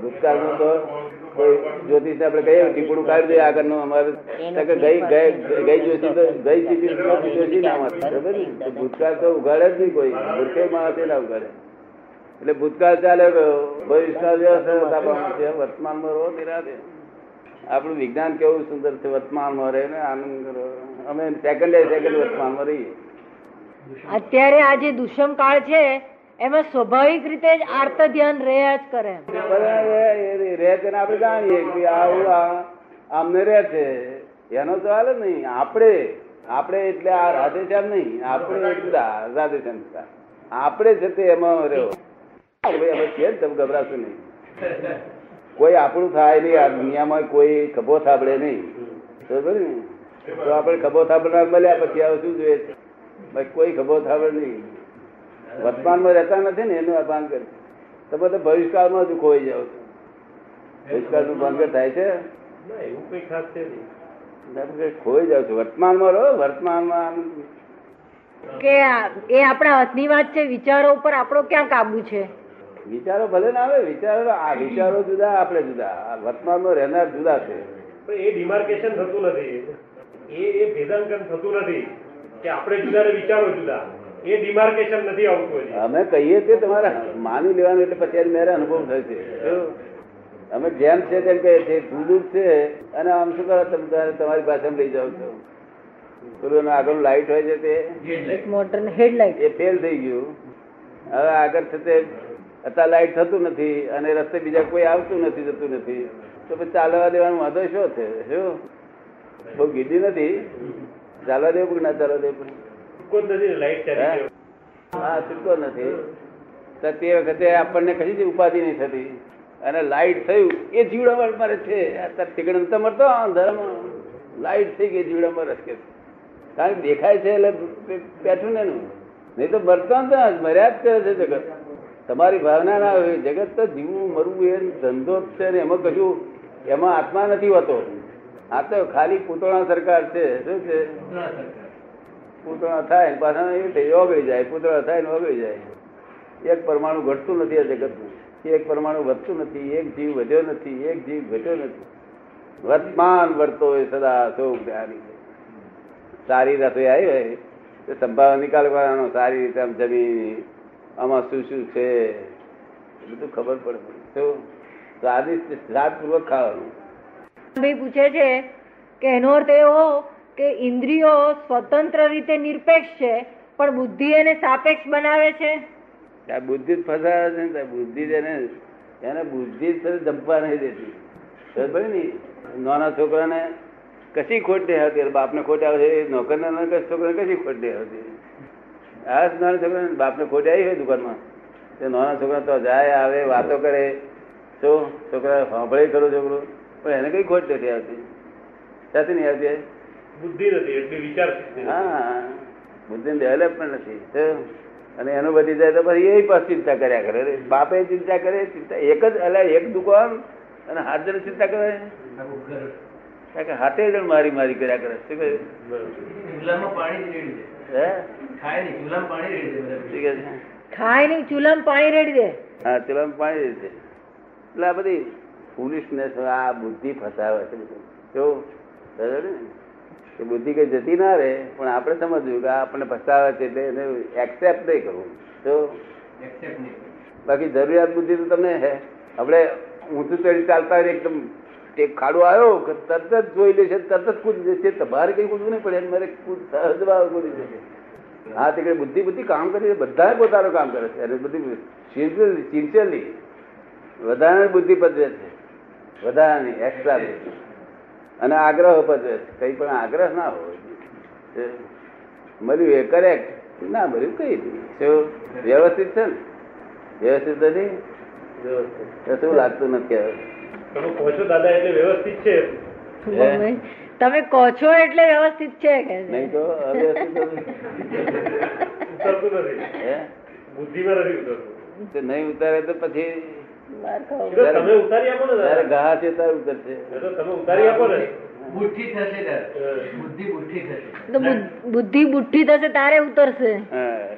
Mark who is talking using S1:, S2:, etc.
S1: ભૂતકાળનું તો જ્યોતિષ આપણે કહીએ ટીપડું કાઢી દે આગળનું અમારે. કે ગઈ ગઈ તો ગઈ ટીપી જોશી ના અમારે? ભૂતકાળ તો ઉઘાડે જ નહીં કોઈ. મૂર્ખે માણસ એના ઉઘાડે. એટલે ભૂતકાળ ચાલે વ્યવસ્થા છે વર્તમાનમાં રહો નિરાતે આપણું વિજ્ઞાન કેવું સુંદર છે વર્તમાનમાં રહે ને આનંદ કરો. અમે સેકન્ડે સેકન્ડ વર્તમાનમાં રહીએ.
S2: અત્યારે આ જે દુષ્મ કાળ છે એમાં સ્વાભાવિક રીતે જ આર્ત ધ્યાન રહ્યા જ કરે.
S1: રહે છે ને આપણે જાણીએ કે આવું આમને રહે છે. એનો સવાલ જ નહીં. આપણે આપણે એટલે આ રાધેશ્યામ નહીં, આપણે એટલા રાધેશ્યામ આપણે છે તે એમાં રહ્યો. ભાઈ તમે ગભરાશો નહીં. કોઈ આપણું થાય નહીં, આ દુનિયામાં કોઈ ખભો થાબડે નહીં. બરોબર ને? તો આપણે ખભો થાબડનાર મળ્યા પછી આવું શું જોઈએ કોઈ ખભો થાબડ નહીં. વર્તમાનમાં રહેતા નથી ને એનું અભાન કરે તમે તો ભવિષ્યકાળમાં જ ખોઈ જાવ છો. ભવિષ્યકાળનું ભંગ થાય છે?
S3: એવું કઈ ખાસ છે
S1: ખોઈ જાવ છો. વર્તમાનમાં રહો વર્તમાનમાં
S2: કે એ આપણા હાથની વાત છે વિચારો ઉપર આપણો ક્યાં કાબુ છે?
S1: વિચારો ભલે ના આવે વિચારો આ વિચારો જુદા આપણે જુદા. વર્તમાનમાં રહેનાર જુદા છે.
S3: પણ એ ડિમાર્કેશન થતું નથી. એ એ ભેદાંકન થતું નથી કે આપણે જુદા ને વિચારો જુદા. એ ડિમાર્કેશન નથી આવતું
S1: અમે કહીએ છીએ તમારે માની લેવાનું એટલે પછી મેરે અનુભવ થશે? અમે જેમ છે તેમ કહીએ છીએ જુદું છે અને આમ શું કરો તમે તમારી ભાષામાં લઈ જાઓ છો. પેલું આગળ લાઈટ હોય છે તે.
S2: એક મોટર હેડલાઇટ
S1: એ ફેલ થઈ ગયું. હવે આગળ છે તે અત્યારે લાઈટ થતું નથી અને રસ્તે બીજા કોઈ આવતું નથી જતું નથી. તો પછી ચાલવા દેવાનું વાંધો શું છે? શું? બહુ ગીધી નથી. ચાલવા દેવું કે ના ચાલવા દેવું?
S3: જ નથી લાઈટ ચાલી
S1: હા? છૂટકો નથી. તો તે વખતે આપણને કશી ઉપાધિ નહીં થતી. અને લાઈટ થયું એ જીવડામાં મારે છે. અત્યારે તો મરતો ધર્મ લાઈટ થઈ ગઈ જીવડામાં મરસ કે. કારણ કે દેખાય છે એટલે બેઠું ને એનું. નહીં તો મરતો ને તો મર્યા જ કરે છે જગત. તમારી ભાવના ના હોય. જગત તો જીવવું મરવું એ ધંધો જ છે ને એમાં કશું એમાં આત્મા નથી હોતો. આ તો ખાલી પૂતળા સરકાર છે. શું છે? પૂતળા થાય પાછા ઓગળી જાય પૂતળા થાય ને ઓગળી જાય. એક પરમાણુ ઘટતું નથી આ જગતનું. એક પરમાણુ વધતું નથી, એક જીવ વધ્યો નથી, એક જીવ ઘટ્યો નથી. વર્તમાન વર્તો એ સદા સૌ જ્ઞાની. સારી રસોઈ આવી હોય, તો સંભાવ નિકાલ કરવાનો, સારી રીતે આમ જમીન, આમાં શું શું છે બધું ખબર પડે તો સ્વાદિષ્ટ સ્વાદપૂર્વક ખાવાનું.
S2: પૂછે છે કે એનો અર્થ એવો કે ઇન્દ્રિયો સ્વતંત્ર રીતે નિરપેક્ષ છે, પણ બુદ્ધિ એને સાપેક્ષ બનાવે છે?
S1: બુદ્ધિ જ ફસાવે છે બુદ્ધિ એને એને બુદ્ધિ જ નહીં દેતી. પડી ને? નાના છોકરાને કશી ખોટ નહીં આવતી? બાપને ખોટ આવે છે નોકર ના છોકરાને કશી ખોટ નહીં આવતી? આ નાના છોકરાને બાપને ખોટ આવી હોય દુકાનમાં. તે નાના છોકરા તો જાય, આવે, વાતો કરે. તો છોકરા સાંભળે ખરો છોકરો, પણ એને કઈ ખોટ નથી આવતી? સાથે નહીં આવતી?
S3: બુદ્ધિ નથી એટલે વિચાર
S1: હા બુદ્ધિ ડેવલપમેન્ટ નથી. અને એનું બધી જાય તો પછી એ પણ ચિંતા કર્યા કરે. બાપે ચિંતા કરે ચિંતા એક જ એટલે એક દુકાન અને હાથ જણ ચિંતા કરે. કારણ કે હાથે જણ મારી મારી કર્યા કરે. શું કહે?
S4: ચૂલામાં પાણી રેડી દે.
S1: હે?
S4: ખાય નહીં ચૂલામાં પાણી રેડી દે
S1: શું કહે
S2: ખાય નહીં ચૂલામાં પાણી રેડી દે.
S1: હા ચૂલામાં પાણી દે. એટલે આ બધી ફૂલિશનેસ આ બુદ્ધિ ફસાવે છે. કેવું બરાબર ને? બુદ્ધિ કઈ જતી ના રહે પણ આપણે સમજવું કે આપણને ફસાવે છે એટલે એને એક્સેપ્ટ નહીં કરવું. તો બાકી જરૂરિયાત બુદ્ધિ તો તમને હે. આપણે ઊંચું ચડી ચાલતા હોય એકદમ એક ખાડો આવ્યો કે તરત જ જોઈ લેશે તરત જ કૂદી જશે તમારે કઈ કૂદવું નહીં પડે મારે સહજ કૂદી જશે હા તે બુદ્ધિ બુદ્ધિ કામ કરી બધા પોતાનું કામ કરે છે. અને બધી સિન્સિયરલી વધારાની બુદ્ધિ પદ્ધતિ છે. વધારાની એક્સ્ટ્રા અને આગ્રહ છે. કઈ પણ આગ્રહ ના હોય. મળ્યું એ કરેક્ટ ના મળ્યું કઈ શું? વ્યવસ્થિત છે ને? વ્યવસ્થિત નથી? શું લાગતું નથી હવે?
S3: તમે કહો છો દાદા એટલે વ્યવસ્થિત છે.
S2: તમે કહો છો એટલે વ્યવસ્થિત છે કે
S1: નહીં તો અવ્યવસ્થિત
S3: બુદ્ધિમાં
S1: નહીં ઉતારે તો પછી
S3: તમે ઉતારી આપો ને
S1: ઘા છે ત્યારે ઉતરશે
S3: તમે ઉતારી આપો ને.
S4: બુદ્ધિ થશે બુદ્ધિ બુદ્ધિ થશે.
S2: તો બુદ્ધ- બુદ્ધિ બુદ્ધિ થશે તારે ઉતરશે.
S1: હા.